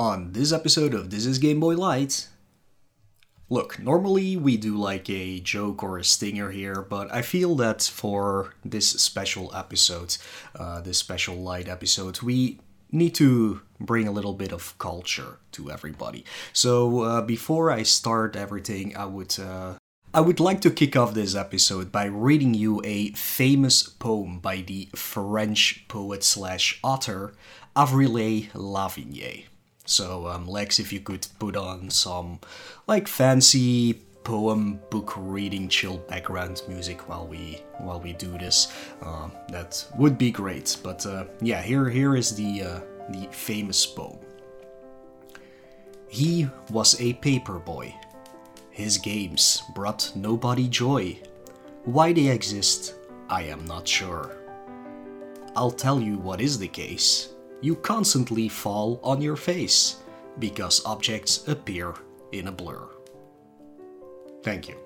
on this episode of This is Game Boy Light. Look, normally we do like a joke or a stinger here, but I feel that for this special episode, uh, this special light episode, we need to bring a little bit of culture to everybody. So uh, before I start everything, I would uh, I would like to kick off this episode by reading you a famous poem by the French poet slash author Avril Lavigne. So, um, Lex, if you could put on some like fancy poem book reading chill background music while we while we do this, uh, that would be great. But uh, yeah, here here is the uh, the famous poem. He was a paper boy. His games brought nobody joy. Why they exist, I am not sure. I'll tell you what is the case you constantly fall on your face because objects appear in a blur. Thank you.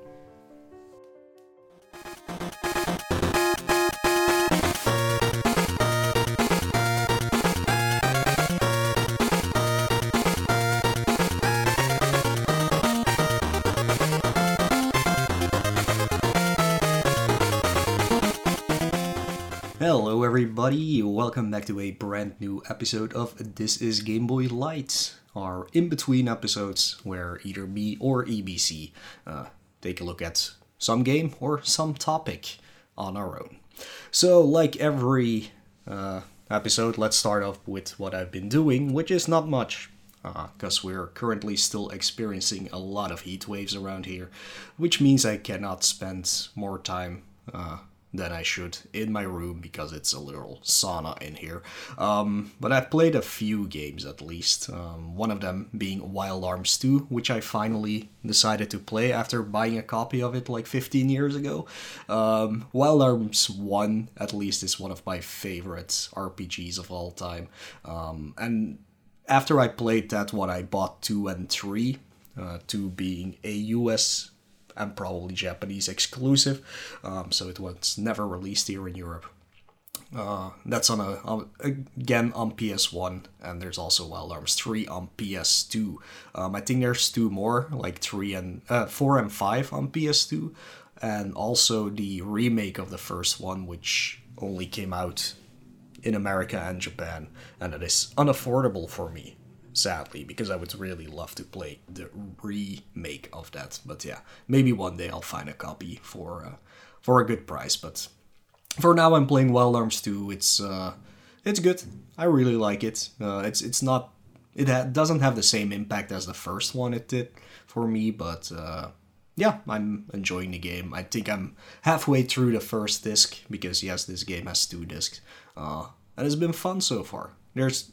Hello, everybody. Welcome back to a brand new episode of This is Game Boy Light, our in between episodes where either me or EBC uh, take a look at some game or some topic on our own. So, like every uh, episode, let's start off with what I've been doing, which is not much. Because uh, we're currently still experiencing a lot of heat waves around here, which means I cannot spend more time uh, than I should in my room because it's a little sauna in here. Um, but I've played a few games at least. Um, one of them being Wild Arms 2, which I finally decided to play after buying a copy of it like 15 years ago. Um, Wild Arms 1, at least, is one of my favorite RPGs of all time. Um, and after I played that one, I bought 2 and 3. Uh, 2 being a US and probably Japanese exclusive, um, so it was never released here in Europe. Uh, that's on a on, again on PS1, and there's also Wild Arms 3 on PS2. Um, I think there's two more, like three and uh, four and five on PS2, and also the remake of the first one, which only came out in America and Japan, and it is unaffordable for me sadly, because I would really love to play the remake of that. But yeah, maybe one day I'll find a copy for uh, for a good price. But for now, I'm playing Wild Arms 2. It's uh, it's good. I really like it. Uh, it's it's not it ha- doesn't have the same impact as the first one it did for me, but uh, yeah, I'm enjoying the game. I think I'm halfway through the first disc because yes, this game has two discs, uh, and it's been fun so far. There's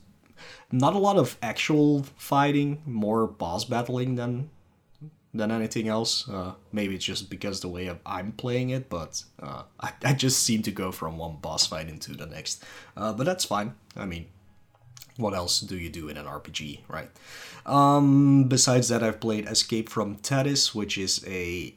not a lot of actual fighting, more boss battling than than anything else. Uh, maybe it's just because the way I'm playing it, but uh, I, I just seem to go from one boss fight into the next. Uh, but that's fine. I mean, what else do you do in an RPG, right? Um, besides that, I've played Escape from Tethys, which is a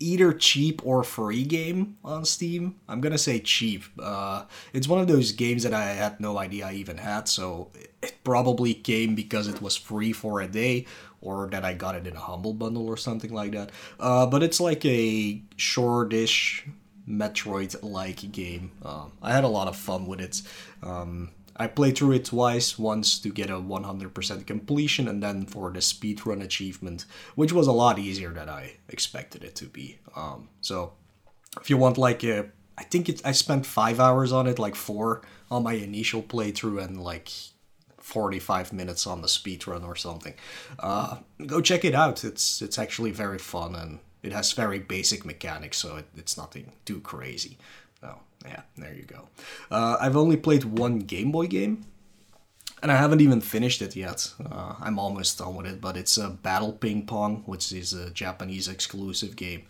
either cheap or free game on Steam. I'm gonna say cheap. Uh, it's one of those games that I had no idea I even had, so it probably came because it was free for a day, or that I got it in a humble bundle or something like that. Uh, but it's like a shortish Metroid-like game. Uh, I had a lot of fun with it. Um, I played through it twice, once to get a 100% completion, and then for the speedrun achievement, which was a lot easier than I expected it to be. Um, so, if you want like a, I think it, I spent five hours on it, like four on my initial playthrough, and like 45 minutes on the speedrun or something. Uh, go check it out. It's it's actually very fun and it has very basic mechanics, so it, it's nothing too crazy. Yeah, there you go. Uh, I've only played one Game Boy game, and I haven't even finished it yet. Uh, I'm almost done with it, but it's a Battle Ping Pong, which is a Japanese exclusive game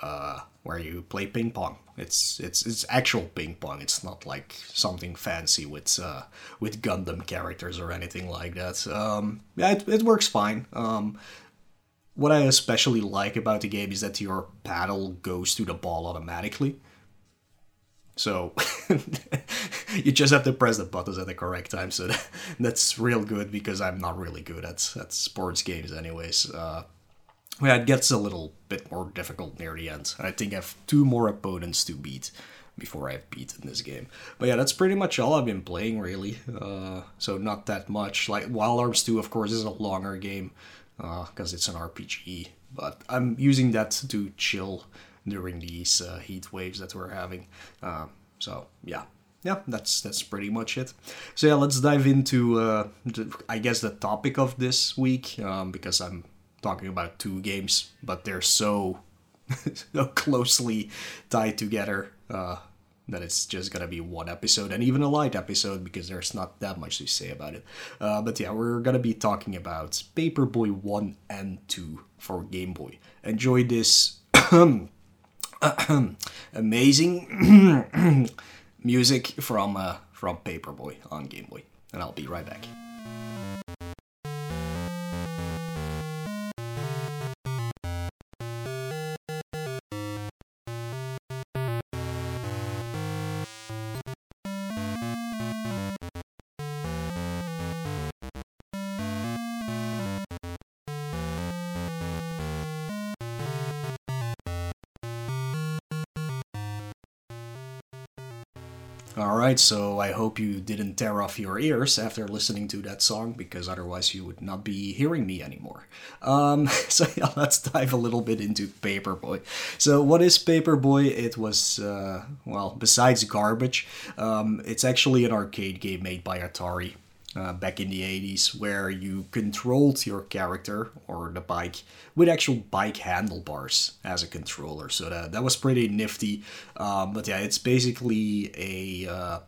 uh, where you play ping pong. It's it's it's actual ping pong. It's not like something fancy with uh, with Gundam characters or anything like that. Um, yeah, it, it works fine. Um, what I especially like about the game is that your paddle goes to the ball automatically. So you just have to press the buttons at the correct time. So that, that's real good because I'm not really good at, at sports games, anyways. Uh, yeah, it gets a little bit more difficult near the end. I think I have two more opponents to beat before I've beaten this game. But yeah, that's pretty much all I've been playing, really. Uh, so not that much. Like Wild Arms 2, of course, is a longer game because uh, it's an RPG. But I'm using that to chill during these uh, heat waves that we're having. Uh, so yeah, yeah, that's that's pretty much it. So yeah, let's dive into uh, the, I guess the topic of this week um, because I'm talking about two games, but they're so so closely tied together uh, that it's just gonna be one episode and even a light episode because there's not that much to say about it. Uh, but yeah, we're gonna be talking about Paperboy 1 and 2 for Game Boy. Enjoy this amazing music from uh, from Paperboy on Game Boy, and I'll be right back. So I hope you didn't tear off your ears after listening to that song, because otherwise you would not be hearing me anymore. Um, so yeah, let's dive a little bit into Paperboy. So what is Paperboy? It was, uh, well, besides garbage, um, it's actually an arcade game made by Atari uh, back in the 80s where you controlled your character or the bike with actual bike handlebars as a controller. So that, that was pretty nifty. Um, but yeah it's basically a uh,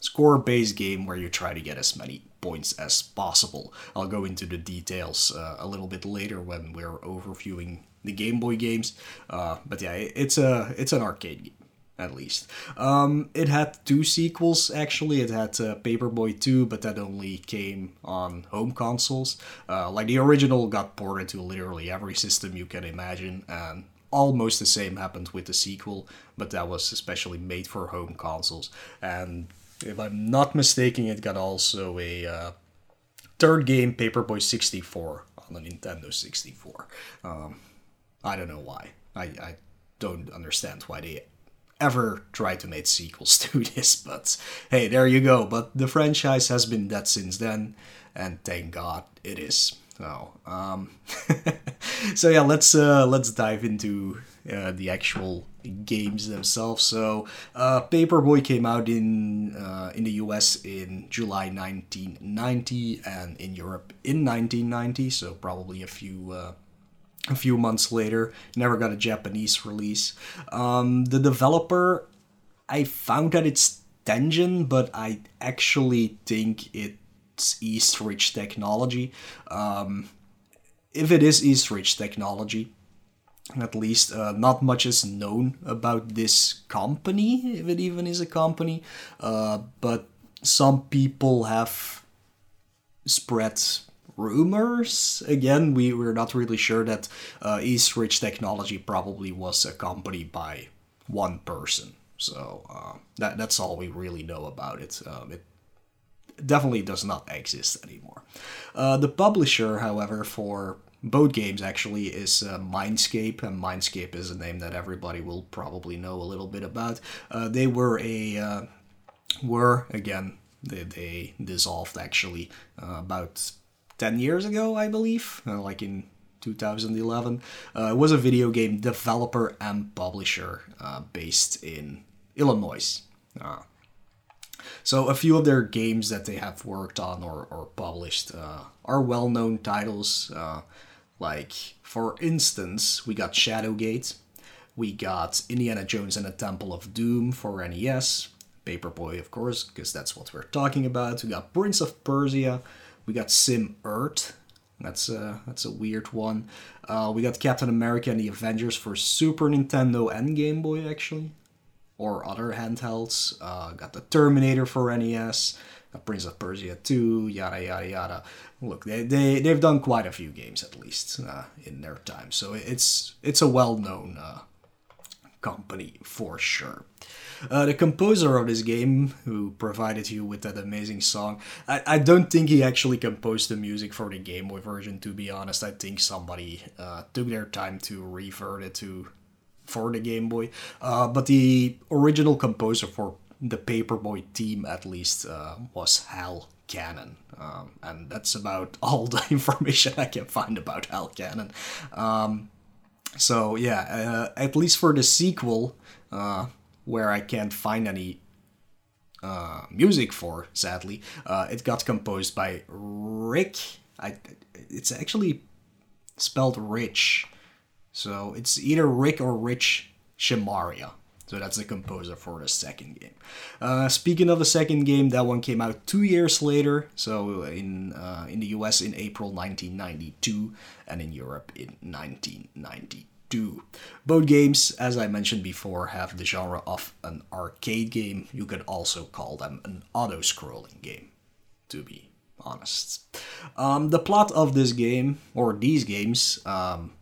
score based game where you try to get as many points as possible. I'll go into the details uh, a little bit later when we're overviewing the game boy games. Uh, but yeah it's a it's an arcade game at least. Um, it had two sequels actually. It had uh, Paperboy 2, but that only came on home consoles. Uh, like the original got ported to literally every system you can imagine, and almost the same happened with the sequel, but that was especially made for home consoles. And if I'm not mistaken, it got also a uh, third game, Paperboy 64, on the Nintendo 64. Um, I don't know why. I, I don't understand why they ever try to make sequels to this, but hey, there you go. But the franchise has been dead since then, and thank God it is. So, um, so yeah, let's uh, let's dive into uh, the actual games themselves. So, uh, Paperboy came out in uh, in the U.S. in July 1990, and in Europe in 1990. So probably a few uh, a few months later. Never got a Japanese release. Um, the developer, I found that it's Tengen, but I actually think it's Eastridge Technology. Um, if it is Eastridge Technology, at least uh, not much is known about this company, if it even is a company. Uh, but some people have spread rumors. Again, we we're not really sure that uh, Eastridge Technology probably was accompanied by one person. So uh, that that's all we really know about it. Um, it definitely does not exist anymore. Uh, the publisher, however, for both games actually is uh, Mindscape, and Mindscape is a name that everybody will probably know a little bit about. Uh, they were a uh, were again they, they dissolved actually uh, about 10 years ago, I believe, uh, like in 2011. Uh, was a video game developer and publisher uh, based in Illinois. Uh, so a few of their games that they have worked on or, or published uh, are well-known titles. Like, for instance, we got Shadowgate, we got Indiana Jones and the Temple of Doom for NES, Paperboy, of course, because that's what we're talking about. We got Prince of Persia, we got Sim Earth. That's a that's a weird one. Uh, we got Captain America and the Avengers for Super Nintendo and Game Boy actually, or other handhelds. Uh, got the Terminator for NES. Got Prince of Persia 2, yada yada yada. Look, they, they they've done quite a few games at least uh, in their time, so it's it's a well known uh, company for sure. Uh, the composer of this game, who provided you with that amazing song, I, I don't think he actually composed the music for the Game Boy version, to be honest. I think somebody uh, took their time to revert it to for the Game Boy. Uh, but the original composer for the Paperboy team, at least, uh, was Hal Canon. Um, and that's about all the information I can find about Hal Canon. Um, so, yeah, uh, at least for the sequel, uh, where I can't find any uh, music for, sadly, uh, it got composed by Rick. I, it's actually spelled Rich. So it's either Rick or Rich Shamaria. So that's the composer for the second game. Uh, speaking of the second game, that one came out two years later. So in uh, in the US in April 1992, and in Europe in 1992. Both games, as I mentioned before, have the genre of an arcade game. You could also call them an auto-scrolling game, to be honest. Um, the plot of this game, or these games, um,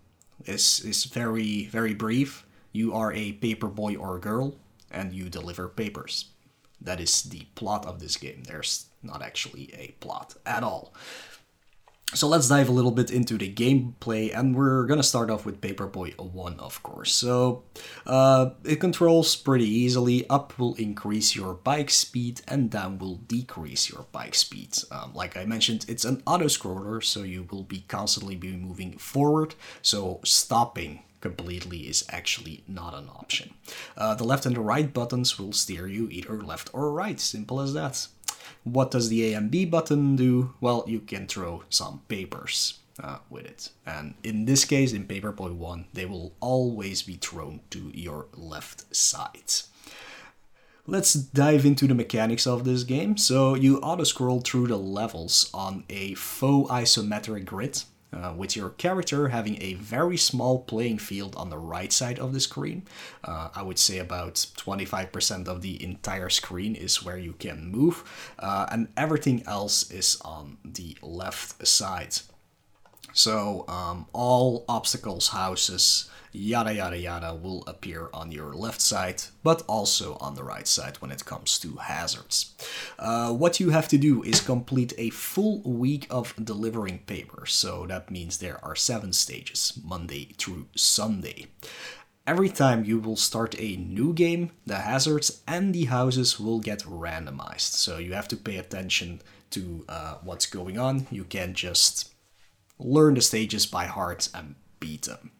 is is very very brief. You are a paper boy or girl, and you deliver papers. That is the plot of this game. There's not actually a plot at all. So let's dive a little bit into the gameplay, and we're gonna start off with Paperboy 1, of course. So, uh, it controls pretty easily. Up will increase your bike speed, and down will decrease your bike speed. Um, like I mentioned, it's an auto scroller, so you will be constantly be moving forward. So stopping completely is actually not an option. Uh, the left and the right buttons will steer you either left or right, simple as that. What does the A and B button do? Well, you can throw some papers uh, with it. And in this case, in Paperboy 1, they will always be thrown to your left side. Let's dive into the mechanics of this game. So you auto scroll through the levels on a faux isometric grid uh, with your character having a very small playing field on the right side of the screen. Uh, I would say about 25% of the entire screen is where you can move, uh, and everything else is on the left side. So, um, all obstacles, houses, yada yada yada will appear on your left side, but also on the right side when it comes to hazards. Uh, what you have to do is complete a full week of delivering paper, so that means there are seven stages, Monday through Sunday. Every time you will start a new game, the hazards and the houses will get randomized, so you have to pay attention to uh, what's going on. You can't just learn the stages by heart and beat them.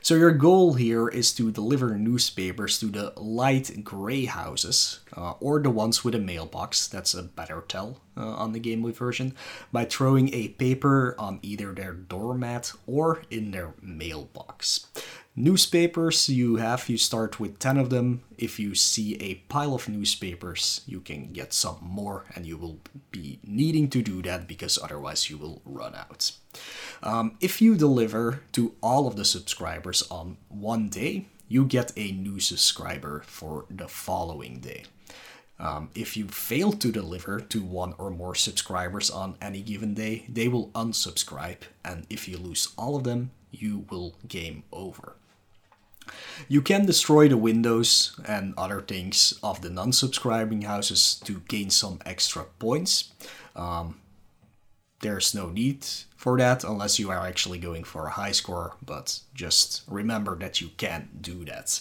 So your goal here is to deliver newspapers to the light gray houses, uh, or the ones with a mailbox, that's a better tell uh, on the Game Boy version, by throwing a paper on either their doormat or in their mailbox. Newspapers you have, you start with 10 of them. If you see a pile of newspapers, you can get some more, and you will be needing to do that because otherwise you will run out. Um, if you deliver to all of the subscribers on one day, you get a new subscriber for the following day. Um, if you fail to deliver to one or more subscribers on any given day, they will unsubscribe, and if you lose all of them, you will game over. You can destroy the windows and other things of the non subscribing houses to gain some extra points. Um, there's no need for that unless you are actually going for a high score, but just remember that you can't do that.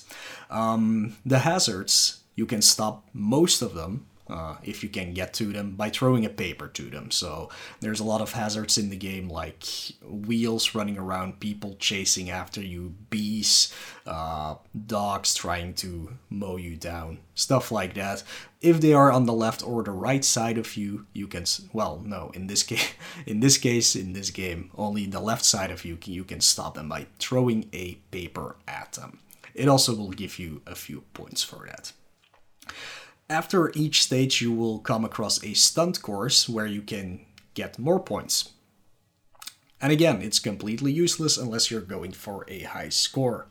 Um, the hazards, you can stop most of them uh, if you can get to them by throwing a paper to them. So there's a lot of hazards in the game, like wheels running around, people chasing after you, bees, uh, dogs trying to mow you down, stuff like that. If they are on the left or the right side of you, you can well, no, in this case, in this case, in this game, only the left side of you you can stop them by throwing a paper at them. It also will give you a few points for that. After each stage, you will come across a stunt course where you can get more points. And again, it's completely useless unless you're going for a high score.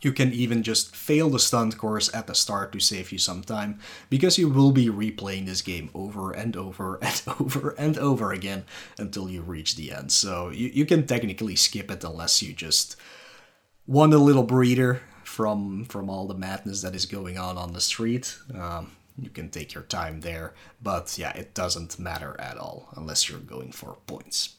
You can even just fail the stunt course at the start to save you some time, because you will be replaying this game over and over and over and over again until you reach the end. So you, you can technically skip it unless you just want a little breather from from all the madness that is going on on the street. Um, you can take your time there, but yeah, it doesn't matter at all unless you're going for points.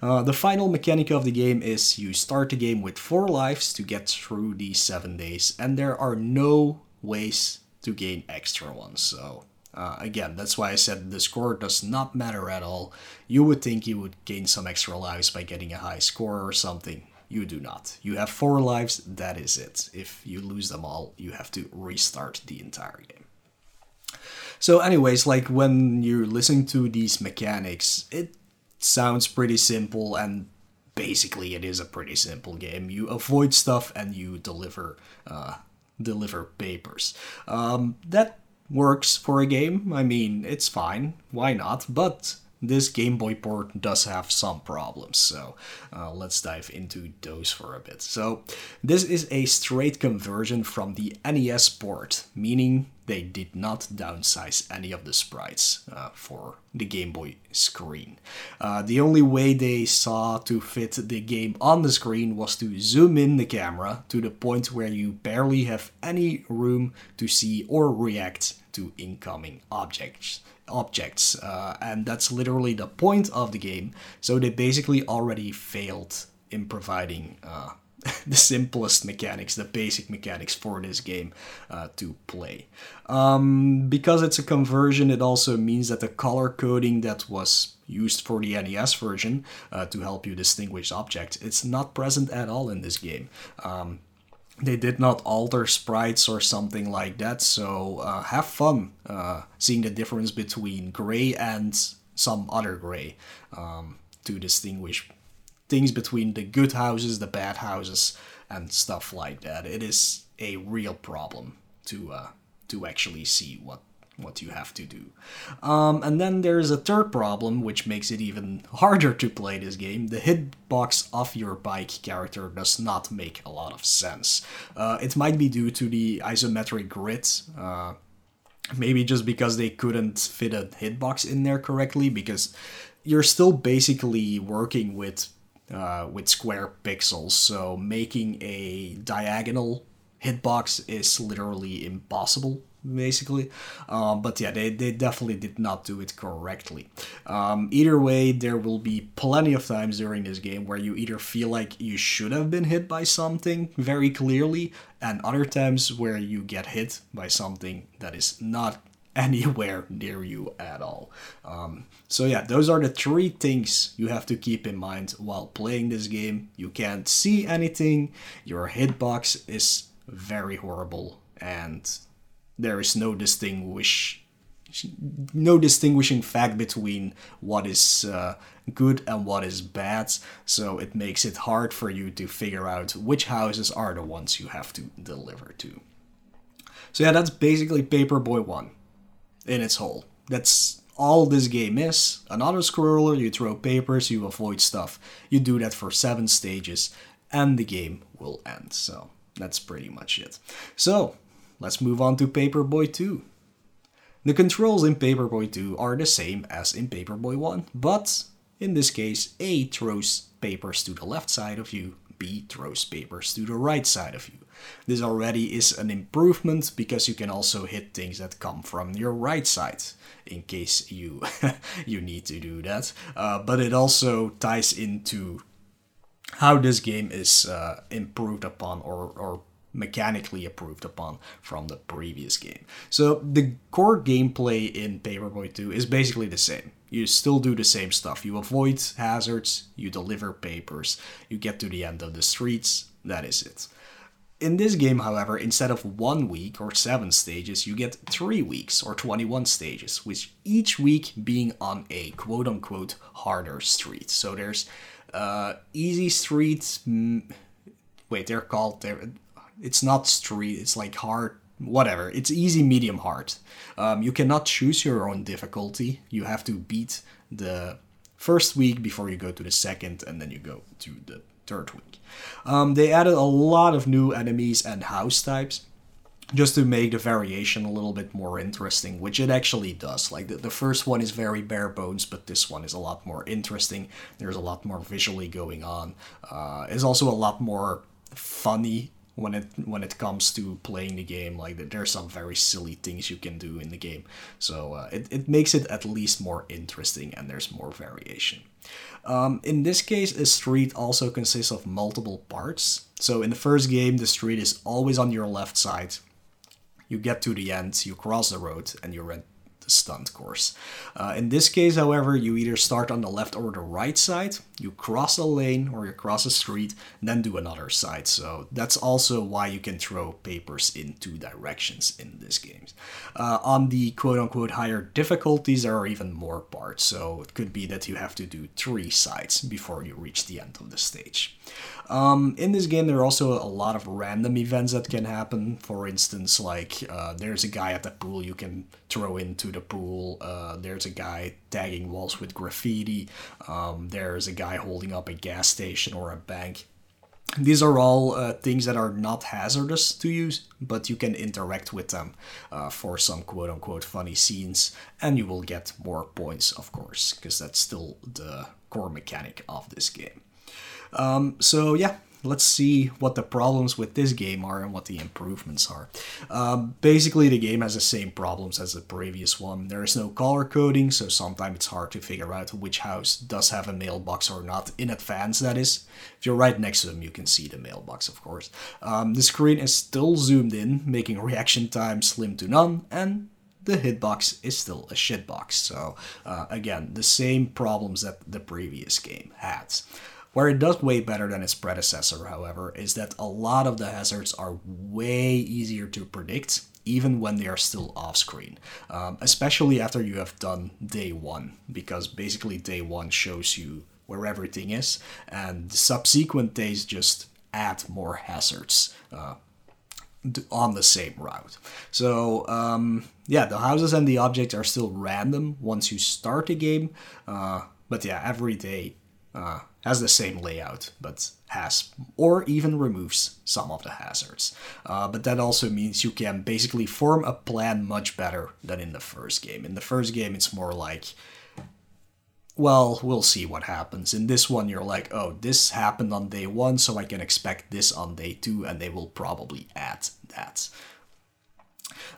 Uh, the final mechanic of the game is you start the game with four lives to get through these seven days, and there are no ways to gain extra ones. So uh, again, that's why I said the score does not matter at all. You would think you would gain some extra lives by getting a high score or something. You do not. You have four lives, that is it. If you lose them all, you have to restart the entire game. So, anyways, like when you're listening to these mechanics, it sounds pretty simple, and basically, it is a pretty simple game. You avoid stuff and you deliver uh, deliver papers. Um, that works for a game. I mean, it's fine. Why not? But this Game Boy port does have some problems, so uh, let's dive into those for a bit. So, this is a straight conversion from the NES port, meaning they did not downsize any of the sprites uh, for the Game Boy screen. Uh, the only way they saw to fit the game on the screen was to zoom in the camera to the point where you barely have any room to see or react to incoming objects objects uh, and that's literally the point of the game so they basically already failed in providing uh, the simplest mechanics, the basic mechanics for this game uh, to play. Um, because it's a conversion, it also means that the color coding that was used for the NES version uh, to help you distinguish objects, it's not present at all in this game. Um, they did not alter sprites or something like that. So uh, have fun uh, seeing the difference between gray and some other gray um, to distinguish things between the good houses, the bad houses, and stuff like that. It is a real problem to uh, to actually see what what you have to do. Um, and then there's a third problem, which makes it even harder to play this game. The hitbox of your bike character does not make a lot of sense. Uh, it might be due to the isometric grid. Uh, maybe just because they couldn't fit a hitbox in there correctly, because you're still basically working with uh, with square pixels, so making a diagonal hitbox is literally impossible basically. Um, but yeah, they, they definitely did not do it correctly. Um, either way, there will be plenty of times during this game where you either feel like you should have been hit by something very clearly, and other times where you get hit by something that is not anywhere near you at all. Um, so yeah, those are the three things you have to keep in mind while playing this game. You can't see anything, your hitbox is very horrible, and there is no distinguish no distinguishing fact between what is uh, good and what is bad. So it makes it hard for you to figure out which houses are the ones you have to deliver to. So yeah that's basically paperboy 1 in its whole. That's all this game is. An auto scroller you throw papers you avoid stuff. You do that for seven stages and the game will end. So that's pretty much it. So Let's move on to Paperboy 2. The controls in Paperboy 2 are the same as in Paperboy 1, but in this case, A throws papers to the left side of you, B throws papers to the right side of you. This already is an improvement because you can also hit things that come from your right side in case you you need to do that. Uh, but it also ties into how this game is uh, improved upon or, or mechanically improved upon from the previous game. So the core gameplay in Paperboy 2 is basically the same. You still do the same stuff. You avoid hazards, you deliver papers, you get to the end of the streets, that is it. In this game, however, instead of one week or seven stages, you get three weeks or 21 stages, with each week being on a quote unquote harder street. So there's uh, easy streets. Wait, they're called. They're, it's not street. It's like hard. Whatever. It's easy, medium, hard. Um, you cannot choose your own difficulty. You have to beat the first week before you go to the second, and then you go to the third week. Um, they added a lot of new enemies and house types just to make the variation a little bit more interesting, which it actually does. Like the, the first one is very bare bones, but this one is a lot more interesting. There's a lot more visually going on. Uh, it's also a lot more funny when it when it comes to playing the game. Like there's some very silly things you can do in the game, so uh, it it makes it at least more interesting and there's more variation. Um, in this case, a street also consists of multiple parts. So in the first game, the street is always on your left side. You get to the end, you cross the road, and you're at stunt course. Uh, in this case, however, you either start on the left or the right side, you cross a lane or you cross a street, then do another side. So that's also why you can throw papers in two directions in this game. Uh, on the quote unquote higher difficulties, there are even more parts. So it could be that you have to do three sides before you reach the end of the stage. Um, in this game, there are also a lot of random events that can happen. For instance, like uh, there's a guy at the pool you can throw into the pool. Uh, there's a guy tagging walls with graffiti. Um, there's a guy holding up a gas station or a bank. These are all uh, things that are not hazardous to use, but you can interact with them uh, for some quote unquote funny scenes, and you will get more points, of course, because that's still the core mechanic of this game. Um, so yeah, let's see what the problems with this game are and what the improvements are. Um, basically, the game has the same problems as the previous one. There is no color coding, so sometimes it's hard to figure out which house does have a mailbox or not in advance, that is. If you're right next to them, you can see the mailbox, of course. Um, the screen is still zoomed in, making reaction time slim to none, and the hitbox is still a shitbox. So, uh, again, the same problems that the previous game had. Where it does way better than its predecessor, however, is that a lot of the hazards are way easier to predict, even when they are still off screen. Um, especially after you have done day one, because basically day one shows you where everything is, and subsequent days just add more hazards. Uh, on the same route. So um, yeah, the houses and the objects are still random once you start the game, uh, but yeah, every day uh, has the same layout, but has or even removes some of the hazards. Uh, but that also means you can basically form a plan much better than in the first game. In the first game, it's more like, well, we'll see what happens. In this one, you're like, oh, this happened on day one, so I can expect this on day two, and they will probably add that.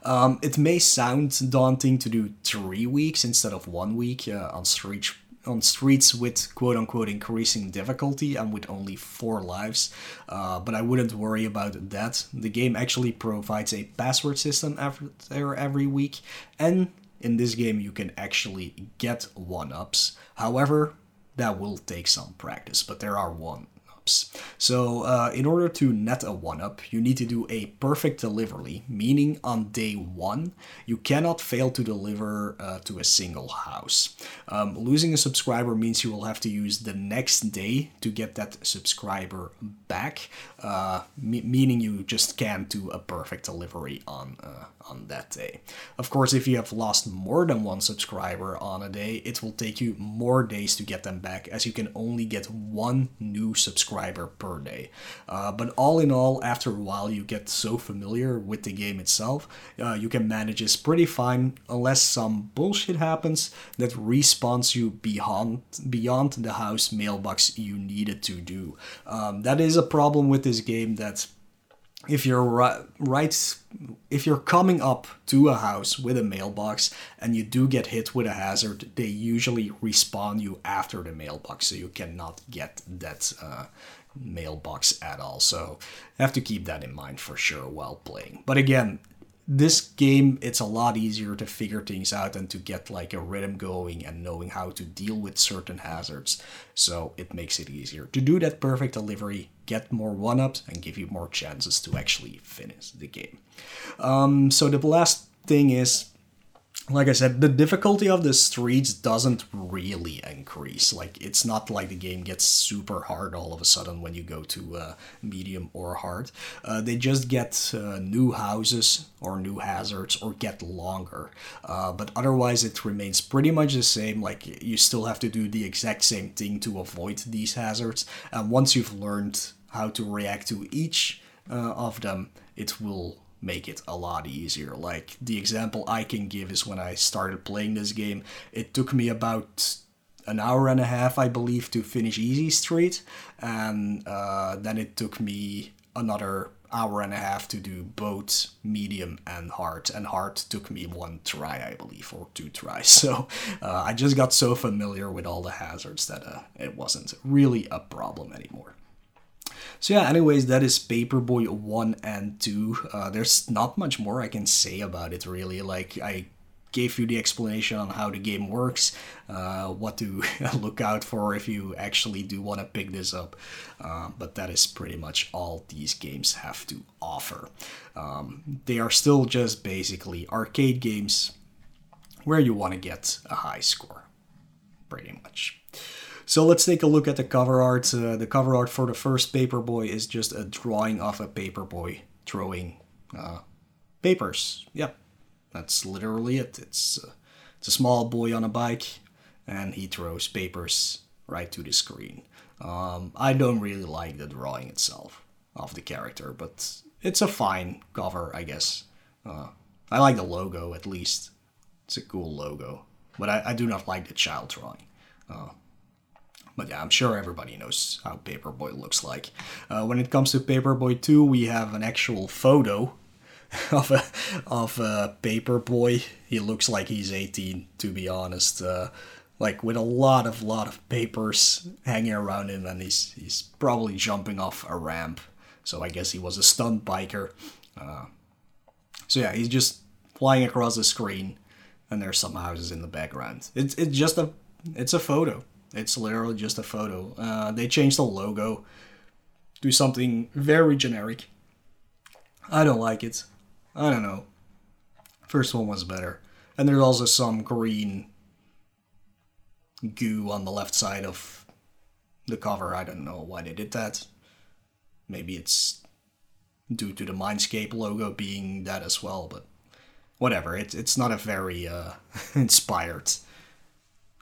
Um, it may sound daunting to do three weeks instead of one week uh, on street on streets with quote unquote increasing difficulty and with only four lives, uh, but I wouldn't worry about that. The game actually provides a password system after every week, and in this game you can actually get one ups. However, that will take some practice, but there are one ups. So, uh, in order to net a one up, you need to do a perfect delivery, meaning on day one, you cannot fail to deliver uh, to a single house. Um, losing a subscriber means you will have to use the next day to get that subscriber back, uh, meaning you just can't do a perfect delivery on uh, on that day. Of course, if you have lost more than one subscriber on a day, it will take you more days to get them back, as you can only get one new subscriber per day. Uh, but all in all, after a while, you get so familiar with the game itself, uh, you can manage this pretty fine, unless some bullshit happens that respawns you beyond beyond the house mailbox you needed to do. Um, that is a problem with this game that if you're right, right if you're coming up to a house with a mailbox and you do get hit with a hazard they usually respawn you after the mailbox so you cannot get that uh, mailbox at all. So have to keep that in mind for sure while playing. But again this game it's a lot easier to figure things out and to get like a rhythm going and knowing how to deal with certain hazards. So it makes it easier. To do that perfect delivery get more one-ups and give you more chances to actually finish the game um, so the last thing is like I said, the difficulty of the streets doesn't really increase. Like, it's not like the game gets super hard all of a sudden when you go to uh, medium or hard. Uh, they just get uh, new houses or new hazards or get longer. Uh, but otherwise, it remains pretty much the same. Like, you still have to do the exact same thing to avoid these hazards. And once you've learned how to react to each uh, of them, it will make it a lot easier. Like the example I can give is when I started playing this game, it took me about an hour and a half, I believe, to finish Easy Street, and uh, then it took me another hour and a half to do both medium and hard, and hard took me one try, I believe, or two tries. So uh, I just got so familiar with all the hazards that uh, it wasn't really a problem anymore. So yeah, anyways, that is Paperboy 1 and 2. Uh, there's not much more I can say about it, really. Like, I gave you the explanation on how the game works, uh, what to look out for if you actually do want to pick this up. Uh, but that is pretty much all these games have to offer. Um, they are still just basically arcade games where you want to get a high score, pretty much. So let's take a look at the cover art. Uh, the cover art for the first Paperboy is just a drawing of a paperboy throwing uh, papers. Yep, that's literally it. It's uh, it's a small boy on a bike, and he throws papers right to the screen. Um, I don't really like the drawing itself of the character, but it's a fine cover, I guess. Uh, I like the logo at least. It's a cool logo, but I, I do not like the child drawing. Uh, but yeah, I'm sure everybody knows how Paperboy looks like. Uh, when it comes to Paperboy 2, we have an actual photo of a of a paper boy. He looks like he's 18, to be honest. Uh, like with a lot of lot of papers hanging around him, and he's he's probably jumping off a ramp. So I guess he was a stunt biker. Uh, so yeah, he's just flying across the screen, and there's some houses in the background. It's it's just a it's a photo. It's literally just a photo. Uh, they changed the logo to something very generic. I don't like it. I don't know. First one was better. And there's also some green goo on the left side of the cover. I don't know why they did that. Maybe it's due to the Mindscape logo being that as well, but whatever. It's it's not a very uh, inspired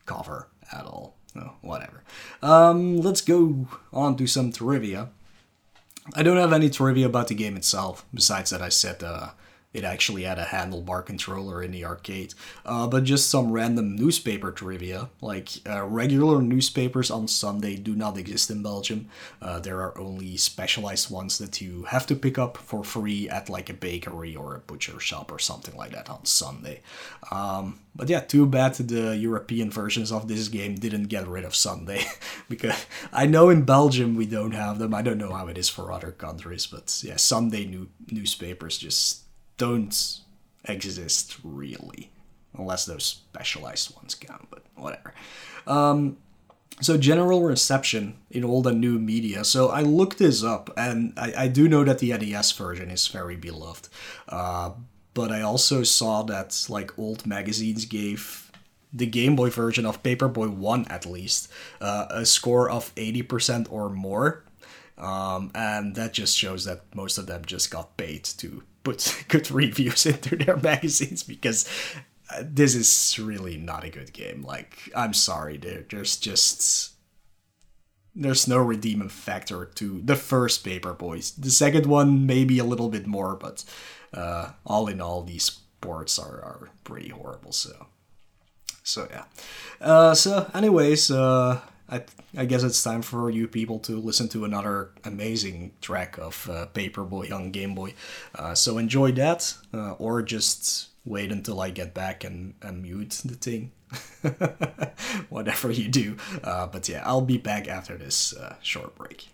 cover at all. No, whatever. Um, let's go on to some trivia. I don't have any trivia about the game itself, besides that I said uh, it actually had a handlebar controller in the arcade. Uh, but just some random newspaper trivia. Like, uh, regular newspapers on Sunday do not exist in Belgium. Uh, there are only specialized ones that you have to pick up for free at like a bakery or a butcher shop or something like that on Sunday. Um, but yeah, too bad the European versions of this game didn't get rid of Sunday. because I know in Belgium we don't have them. I don't know how it is for other countries, but yeah, Sunday new- newspapers just don't exist really, unless those specialized ones count. But whatever. Um, so general reception in all the new media. So I looked this up, and I, I do know that the NES version is very beloved. Uh, but I also saw that like old magazines gave the Game Boy version of Paperboy 1 at least uh, a score of 80% or more. Um, and that just shows that most of them just got paid to put good reviews into their magazines because uh, this is really not a good game. Like, I'm sorry, there, there's just there's no redeeming factor to the first Paper Boys. The second one maybe a little bit more, but uh, all in all, these ports are, are pretty horrible. So, so yeah. Uh, so, anyways, uh, I, I guess it's time for you people to listen to another amazing track of uh, Paperboy on Game Boy. Uh, so enjoy that, uh, or just wait until I get back and, and mute the thing. Whatever you do. Uh, but yeah, I'll be back after this uh, short break.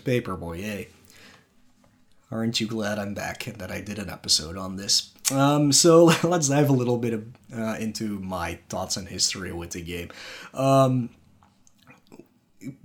Paperboy. Yay! Aren't you glad I'm back and that I did an episode on this? Um, so let's dive a little bit of, uh, into my thoughts and history with the game. Um,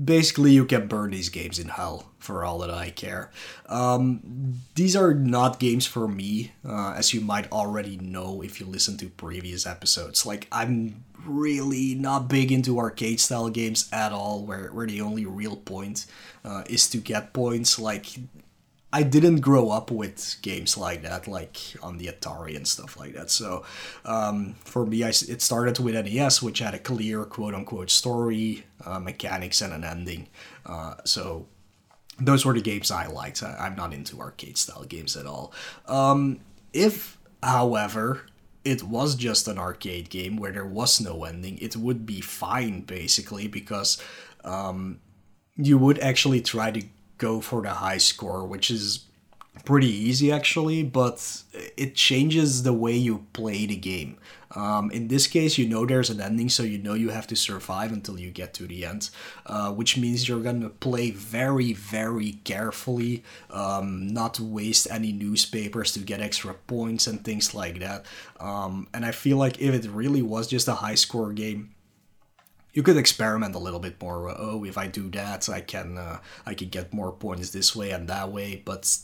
basically you can burn these games in hell for all that I care. Um, these are not games for me, uh, as you might already know if you listen to previous episodes. Like I'm really not big into arcade style games at all, where where the only real point uh, is to get points. Like I didn't grow up with games like that, like on the Atari and stuff like that. So um, for me, I, it started with NES, which had a clear quote unquote story, uh, mechanics, and an ending. Uh, so those were the games I liked. I, am not into arcade style games at all. Um, if, however, it was just an arcade game where there was no ending, it would be fine basically because um, you would actually try to go for the high score, which is pretty easy actually, but it changes the way you play the game. Um, in this case, you know there's an ending, so you know you have to survive until you get to the end, uh, which means you're gonna play very, very carefully, um, not waste any newspapers to get extra points and things like that. Um, and I feel like if it really was just a high score game, you could experiment a little bit more. Oh, if I do that, I can uh, I can get more points this way and that way. But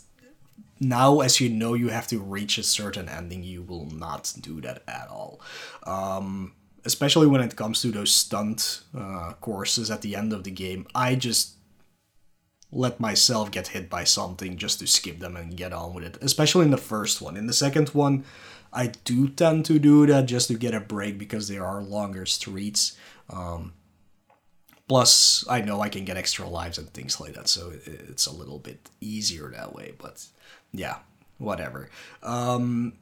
now, as you know, you have to reach a certain ending. You will not do that at all. Um, especially when it comes to those stunt uh, courses at the end of the game, I just let myself get hit by something just to skip them and get on with it. Especially in the first one. In the second one, I do tend to do that just to get a break because there are longer streets. Um, plus, I know I can get extra lives and things like that, so it's a little bit easier that way. But yeah, whatever. Um,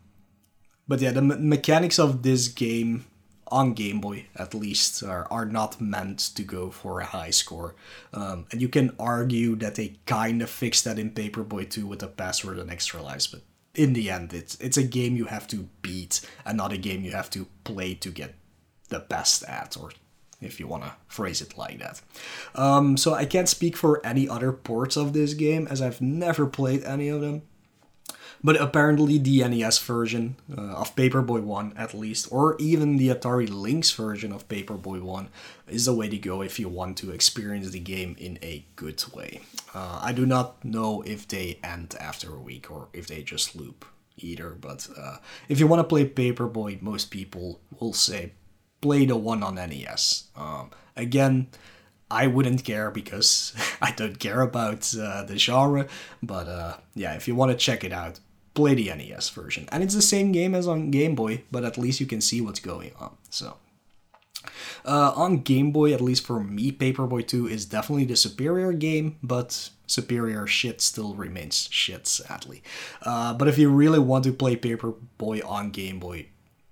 but yeah, the me- mechanics of this game on Game Boy at least are, are not meant to go for a high score. Um, and you can argue that they kind of fixed that in Paperboy 2 with the password and extra lives, but in the end it's it's a game you have to beat and not a game you have to play to get the best at or if you want to phrase it like that. Um, so I can't speak for any other ports of this game as I've never played any of them. But apparently the NES version uh, of Paperboy 1 at least, or even the Atari Lynx version of Paperboy 1 is the way to go if you want to experience the game in a good way. Uh, I do not know if they end after a week or if they just loop either, but uh, if you want to play Paperboy, most people will say play the one on NES. Um, again, I wouldn't care because I don't care about uh, the genre, but uh, yeah, if you want to check it out, play the NES version. And it's the same game as on Game Boy, but at least you can see what's going on. So. Uh, on Game Boy, at least for me, Paperboy 2 is definitely the superior game, but superior shit still remains shit, sadly. Uh, but if you really want to play Paperboy on Game Boy,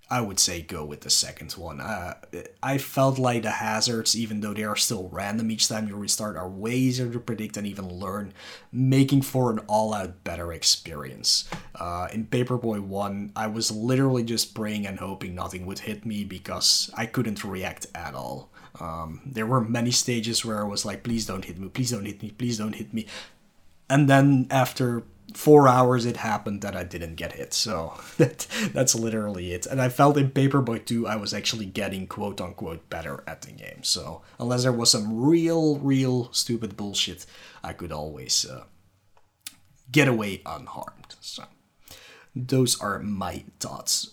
I would say go with the second one. Uh, I felt like the hazards, even though they are still random each time you restart, are way easier to predict and even learn, making for an all out better experience. Uh, in Paperboy 1, I was literally just praying and hoping nothing would hit me because I couldn't react at all. Um, there were many stages where I was like, please don't hit me, please don't hit me, please don't hit me. And then after four hours it happened that I didn't get hit. So that that's literally it. And I felt in Paperboy 2 I was actually getting quote unquote better at the game. So unless there was some real, real stupid bullshit, I could always uh, get away unharmed. So those are my thoughts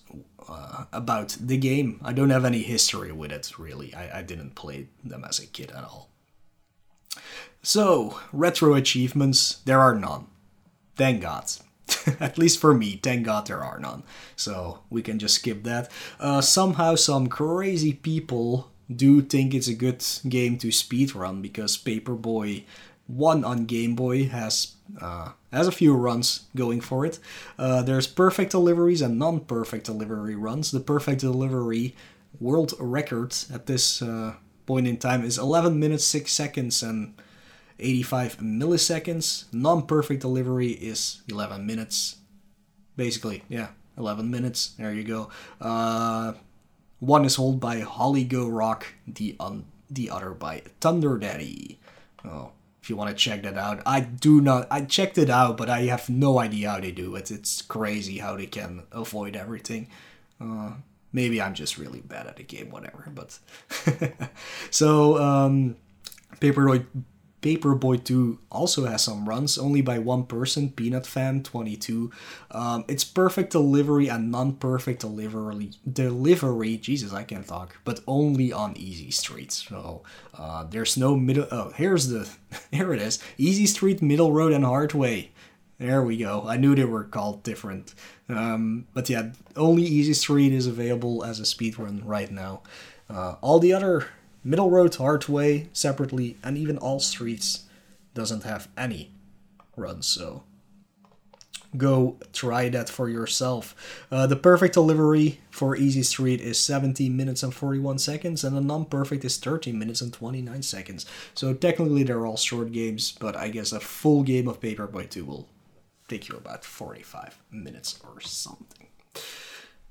uh, about the game. I don't have any history with it really. I, I didn't play them as a kid at all. So, retro achievements, there are none thank God. At least for me, thank God there are none. So we can just skip that. Uh, somehow, some crazy people do think it's a good game to speedrun because Paperboy 1 on Game Boy has uh, has a few runs going for it. Uh, there's perfect deliveries and non-perfect delivery runs. The perfect delivery world record at this uh, point in time is 11 minutes 6 seconds and 85 milliseconds. Non-perfect delivery is 11 minutes. Basically, yeah, 11 minutes. There you go. Uh, one is held by Holly Go Rock, the un- the other by Thunder Daddy. Oh, if you want to check that out, I do not. I checked it out, but I have no idea how they do it. It's crazy how they can avoid everything. Uh, maybe I'm just really bad at the game, whatever. But so um, Paperboy Paperboy 2 also has some runs, only by one person, Peanut Fan 22. Um, it's perfect delivery and non-perfect delivery. Delivery, Jesus, I can't talk, but only on Easy Street. So uh, there's no middle. Oh, here's the. Here it is. Easy Street, Middle Road, and Hard Way. There we go. I knew they were called different. Um, but yeah, only Easy Street is available as a speedrun right now. Uh, all the other Middle Road, Hard Way, separately, and even all streets doesn't have any runs, so go try that for yourself. Uh, the perfect delivery for Easy Street is 17 minutes and 41 seconds, and the non-perfect is 13 minutes and 29 seconds. So technically they're all short games, but I guess a full game of Paperboy 2 will take you about 45 minutes or something.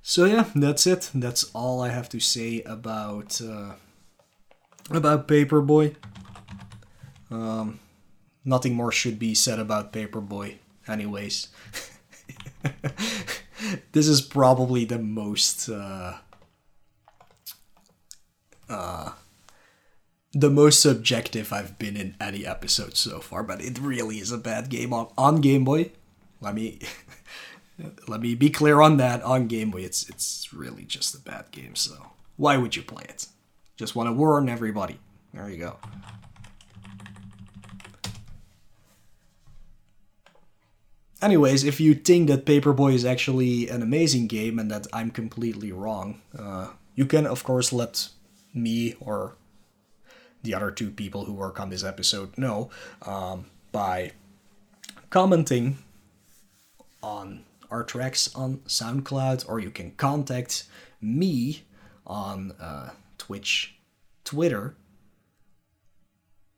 So yeah, that's it. That's all I have to say about uh, about Paperboy. Um, nothing more should be said about Paperboy, anyways. this is probably the most uh, uh, the most subjective I've been in any episode so far, but it really is a bad game on, on Game Boy. Let me let me be clear on that. On Game Boy, it's it's really just a bad game. So why would you play it? Just want to warn everybody. There you go. Anyways, if you think that Paperboy is actually an amazing game and that I'm completely wrong, uh, you can of course let me or the other two people who work on this episode know um, by commenting on our tracks on SoundCloud, or you can contact me on uh, Twitch, Twitter,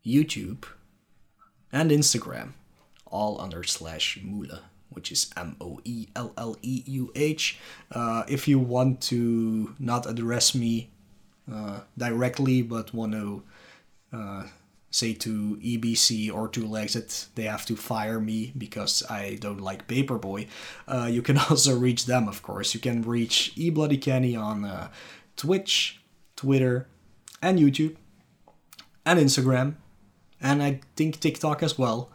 YouTube, and Instagram, all under slash Moele, which is M O E L L E U H. Uh, if you want to not address me uh, directly but want to uh, say to EBC or to that they have to fire me because I don't like Paperboy, uh, you can also reach them, of course. You can reach E Bloody Kenny on uh, Twitch, Twitter, and YouTube, and Instagram, and I think TikTok as well.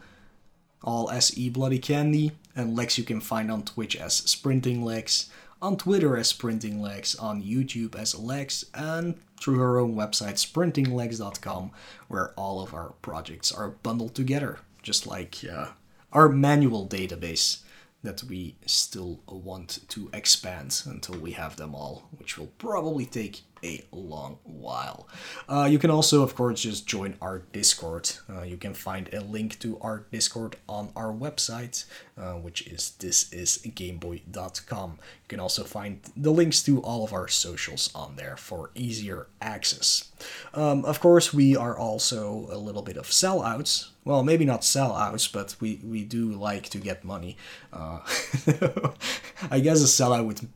All as E Bloody Candy, and Lex you can find on Twitch as Sprinting Lex, on Twitter as Sprinting Lex, on YouTube as Lex, and through her own website sprintinglex.com, where all of our projects are bundled together, just like uh, our manual database that we still want to expand until we have them all, which will probably take a long while. Uh, you can also, of course, just join our Discord. Uh, you can find a link to our Discord on our website, uh, which is thisisgameboy.com. You can also find the links to all of our socials on there for easier access. Um, of course, we are also a little bit of sellouts. Well, maybe not sellouts, but we, we do like to get money. Uh, I guess a sellout would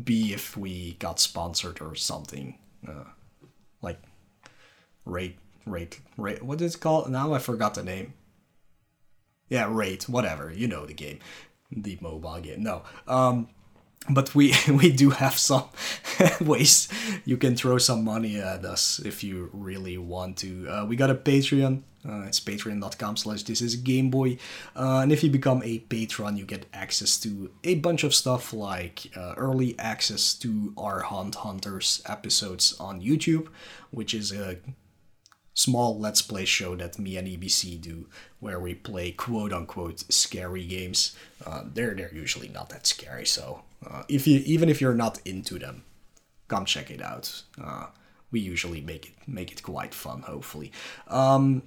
be if we got sponsored or something. Uh, like Raid Raid Raid what is it called? Now I forgot the name. Yeah, Raid, whatever. You know the game. The mobile game. No. Um but we we do have some ways you can throw some money at us if you really want to. Uh, we got a Patreon. Uh, it's patreon.com slash this is Game Boy. Uh, and if you become a patron, you get access to a bunch of stuff like uh, early access to our Hunt Hunters episodes on YouTube, which is a small let's play show that me and EBC do, where we play quote unquote scary games. Uh, they're they're usually not that scary, so uh, if you even if you're not into them, come check it out. Uh, we usually make it make it quite fun. Hopefully. Um,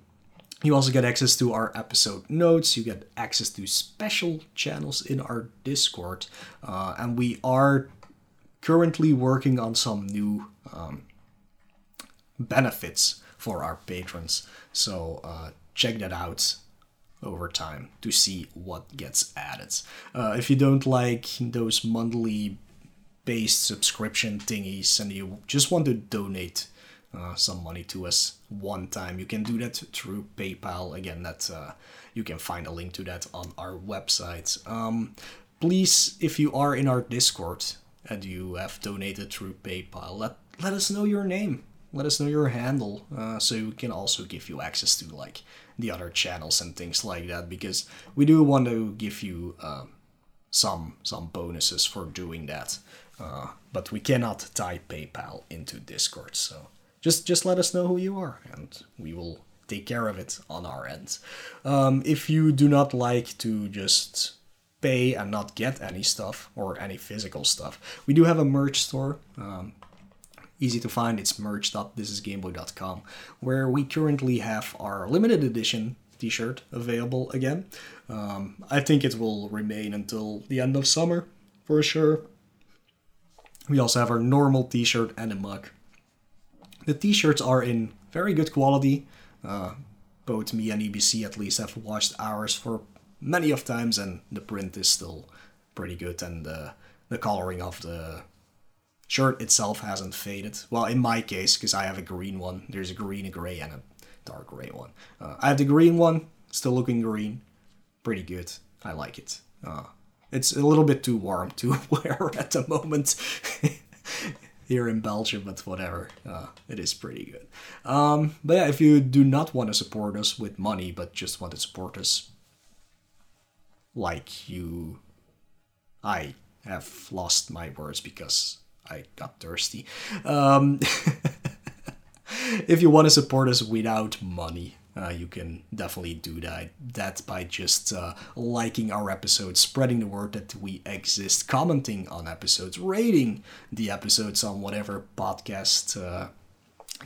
you also get access to our episode notes. You get access to special channels in our Discord, uh, and we are currently working on some new um, benefits for our patrons. So uh, check that out over time to see what gets added. Uh, if you don't like those monthly based subscription thingies and you just want to donate uh, some money to us one time, you can do that through PayPal. Again, that uh, you can find a link to that on our website. Um, please, if you are in our Discord and you have donated through PayPal, let let us know your name let us know your handle uh, so we can also give you access to like the other channels and things like that because we do want to give you uh, some some bonuses for doing that. Uh, but we cannot tie PayPal into Discord, so just just let us know who you are, and we will take care of it on our end. Um, if you do not like to just pay and not get any stuff or any physical stuff, we do have a merch store. Um, easy to find. It's merch.thisisgameboy.com, where we currently have our limited edition t-shirt available again. Um, I think it will remain until the end of summer for sure. We also have our normal t-shirt and a mug. The t-shirts are in very good quality. Uh, both me and EBC at least have washed ours for many of times, and the print is still pretty good, and the the coloring of the shirt itself hasn't faded. Well, in my case, because I have a green one, there's a green, a gray, and a dark gray one. Uh, I have the green one, still looking green, pretty good. I like it. Uh, it's a little bit too warm to wear at the moment here in Belgium, but whatever. Uh, it is pretty good. Um, but yeah, if you do not want to support us with money, but just want to support us like you. I have lost my words because I got thirsty. Um, if you want to support us without money, uh, you can definitely do that. By just uh, liking our episodes, spreading the word that we exist, commenting on episodes, rating the episodes on whatever podcast uh,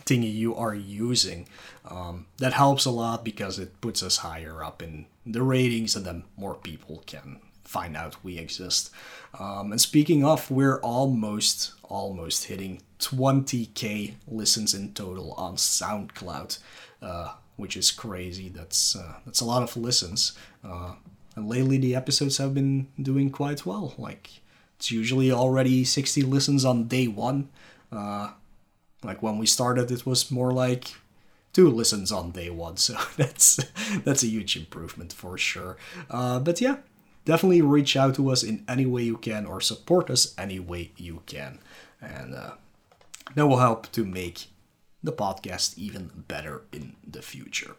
thingy you are using. Um, that helps a lot because it puts us higher up in the ratings, and then more people can find out we exist. Um, and speaking of, we're almost almost hitting 20k listens in total on SoundCloud. Uh, which is crazy. That's uh, that's a lot of listens. Uh, and lately, the episodes have been doing quite well. Like it's usually already 60 listens on day one. Uh, like when we started, it was more like two listens on day one. So that's that's a huge improvement for sure. Uh, but yeah, definitely reach out to us in any way you can or support us any way you can, and uh, that will help to make the podcast even better in the future.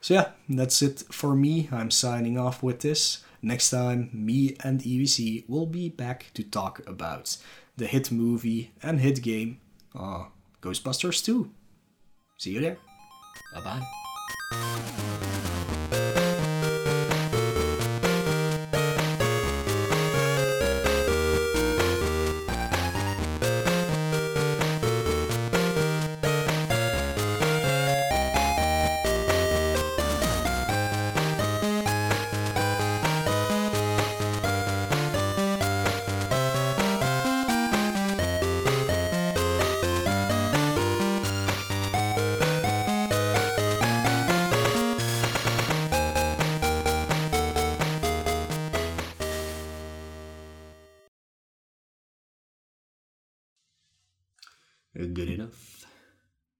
So, yeah, that's it for me. I'm signing off with this. Next time, me and EBC will be back to talk about the hit movie and hit game uh, Ghostbusters 2. See you there. Bye bye.